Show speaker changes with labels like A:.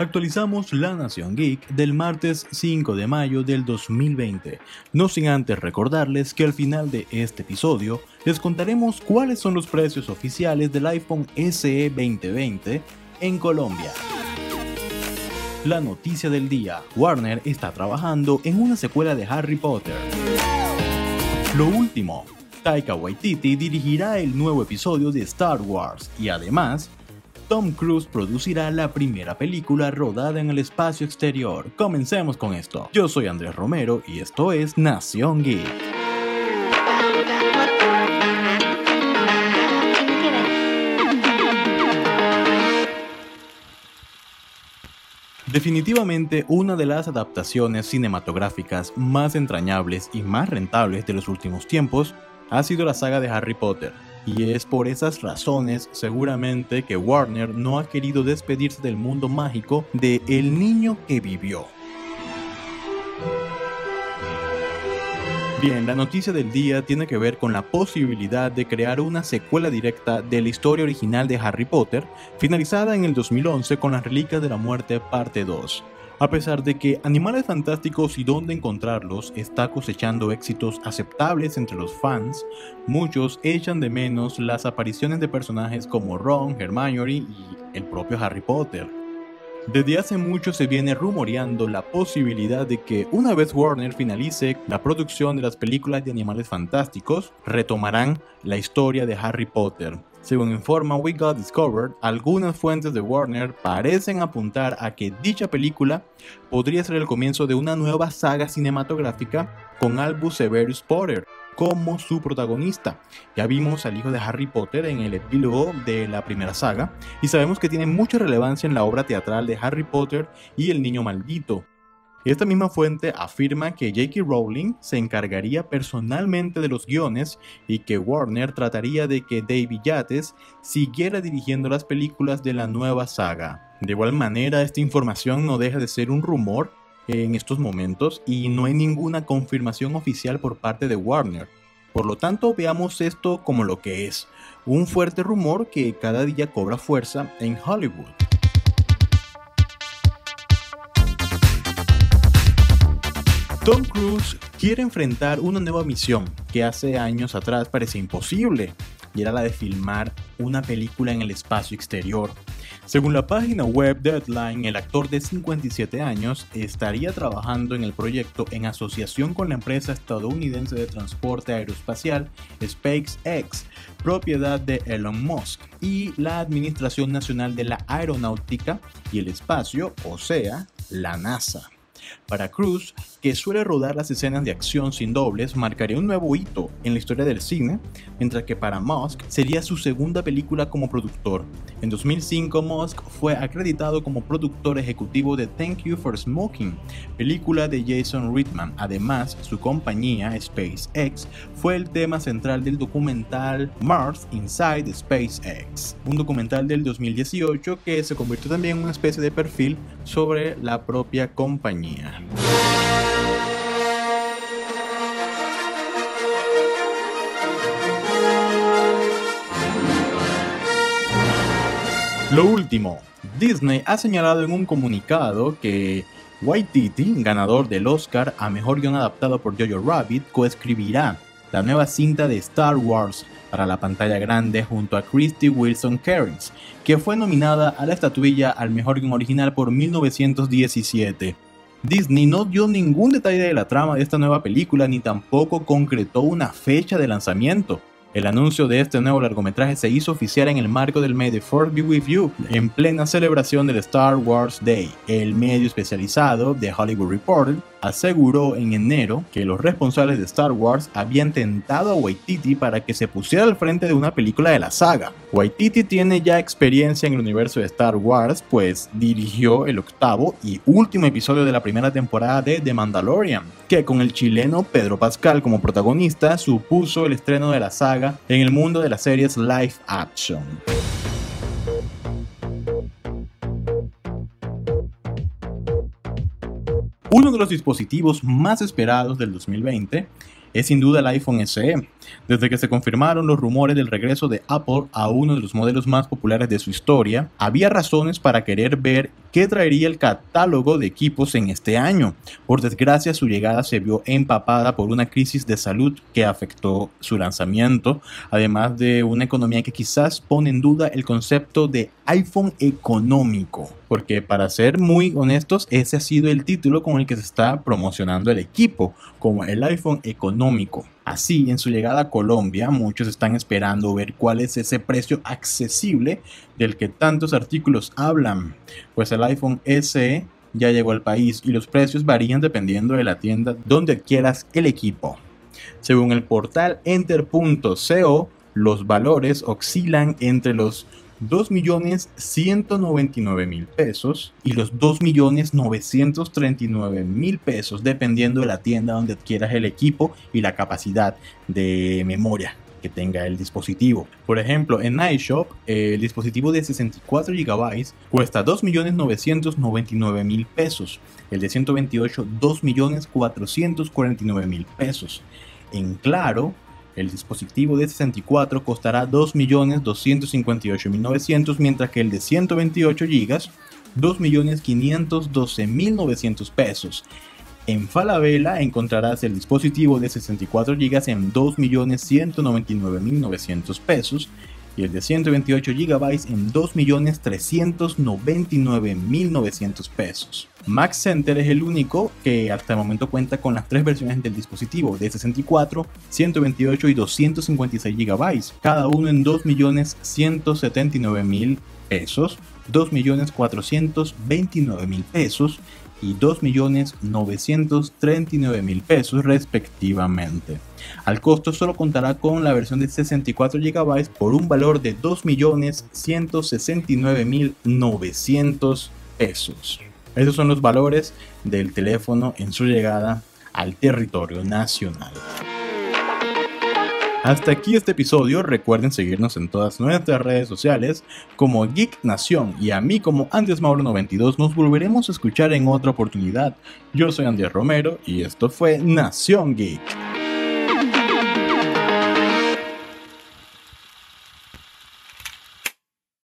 A: Actualizamos la Nación Geek del martes 5 de mayo del 2020, no sin antes recordarles que al final de este episodio les contaremos cuáles son los precios oficiales del iPhone SE 2020 en Colombia. La noticia del día, Warner está trabajando en una secuela de Harry Potter. Lo último, Taika Waititi dirigirá el nuevo episodio de Star Wars y además Tom Cruise producirá la primera película rodada en el espacio exterior. Comencemos con esto. Yo soy Andrés Romero y esto es Nación Geek. Definitivamente una de las adaptaciones cinematográficas más entrañables y más rentables de los últimos tiempos ha sido la saga de Harry Potter, y es por esas razones seguramente que Warner no ha querido despedirse del mundo mágico de El niño que vivió. Bien, la noticia del día tiene que ver con la posibilidad de crear una secuela directa de la historia original de Harry Potter, finalizada en el 2011 con las Reliquias de la Muerte parte 2. A pesar de que Animales Fantásticos y Dónde Encontrarlos está cosechando éxitos aceptables entre los fans, muchos echan de menos las apariciones de personajes como Ron, Hermione y el propio Harry Potter. Desde hace mucho se viene rumoreando la posibilidad de que una vez Warner finalice la producción de las películas de Animales Fantásticos, retomarán la historia de Harry Potter, según informa We Got Discovered, algunas fuentes de Warner parecen apuntar a que dicha película podría ser el comienzo de una nueva saga cinematográfica con Albus Severus Potter como su protagonista. Ya vimos al hijo de Harry Potter en el epílogo de la primera saga y sabemos que tiene mucha relevancia en la obra teatral de Harry Potter y el niño maldito. Esta misma fuente afirma que J.K. Rowling se encargaría personalmente de los guiones y que Warner trataría de que David Yates siguiera dirigiendo las películas de la nueva saga. De igual manera, esta información no deja de ser un rumor en estos momentos y no hay ninguna confirmación oficial por parte de Warner. Por lo tanto, veamos esto como lo que es, un fuerte rumor que cada día cobra fuerza en Hollywood. Tom Cruise quiere enfrentar una nueva misión que hace años atrás parecía imposible, y era la de filmar una película en el espacio exterior. Según la página web Deadline, el actor de 57 años estaría trabajando en el proyecto en asociación con la empresa estadounidense de transporte aeroespacial SpaceX, propiedad de Elon Musk, y la Administración Nacional de la Aeronáutica y el Espacio, o sea, la NASA. Para Cruz, que suele rodar las escenas de acción sin dobles, marcaría un nuevo hito en la historia del cine, mientras que para Musk sería su segunda película como productor. En 2005, Musk fue acreditado como productor ejecutivo de Thank You for Smoking, película de Jason Reitman. Además, su compañía, SpaceX, fue el tema central del documental Mars Inside SpaceX, un documental del 2018 que se convirtió también en una especie de perfil sobre la propia compañía. Lo último, Disney ha señalado en un comunicado que Waititi, ganador del Oscar a Mejor Guión Adaptado por Jojo Rabbit, coescribirá la nueva cinta de Star Wars para la pantalla grande junto a Christy Wilson Cairns, que fue nominada a la estatuilla al Mejor Guión Original por 1917. Disney no dio ningún detalle de la trama de esta nueva película ni tampoco concretó una fecha de lanzamiento. El anuncio de este nuevo largometraje se hizo oficial en el marco del May the Fourth Be With You, en plena celebración del Star Wars Day. El medio especializado de Hollywood Reporter aseguró en enero que los responsables de Star Wars habían tentado a Waititi para que se pusiera al frente de una película de la saga. Waititi tiene ya experiencia en el universo de Star Wars, pues dirigió el octavo y último episodio de la primera temporada de The Mandalorian, que con el chileno Pedro Pascal como protagonista supuso el estreno de la saga en el mundo de las series live action. Uno de los dispositivos más esperados del 2020 es sin duda el iPhone SE. Desde que se confirmaron los rumores del regreso de Apple a uno de los modelos más populares de su historia, había razones para querer ver qué traería el catálogo de equipos en este año. Por desgracia, su llegada se vio empapada por una crisis de salud que afectó su lanzamiento, además de una economía que quizás pone en duda el concepto de iPhone económico. Porque para ser muy honestos, ese ha sido el título con el que se está promocionando el equipo, como el iPhone económico. Así, en su llegada a Colombia, muchos están esperando ver cuál es ese precio accesible del que tantos artículos hablan, pues el iPhone SE ya llegó al país y los precios varían dependiendo de la tienda donde adquieras el equipo. Según el portal enter.co, los valores oscilan entre los 2.199.000 pesos y los 2.939.000 pesos dependiendo de la tienda donde adquieras el equipo y la capacidad de memoria que tenga el dispositivo. Por ejemplo, en iShop, el dispositivo de 64 GB cuesta 2.999.000 pesos, el de 128 2.449.000 pesos. En Claro, el dispositivo de 64 costará 2.258.900, mientras que el de 128 GB 2.512.900 pesos. En Falabella encontrarás el dispositivo de 64 GB en 2.199.900 pesos y el de 128 GB en 2.399.900 pesos. Max Center es el único que hasta el momento cuenta con las tres versiones del dispositivo de 64, 128 y 256 GB, cada uno en 2.179.000 pesos, 2.429.000 pesos y 2.939.000 pesos respectivamente. Al costo solo contará con la versión de 64 GB por un valor de 2.169.900 pesos. Esos son los valores del teléfono en su llegada al territorio nacional. Hasta aquí este episodio, recuerden seguirnos en todas nuestras redes sociales como Geek Nación y a mí como Andrés Mauro 92 nos volveremos a escuchar en otra oportunidad. Yo soy Andrés Romero y esto fue Nación Geek.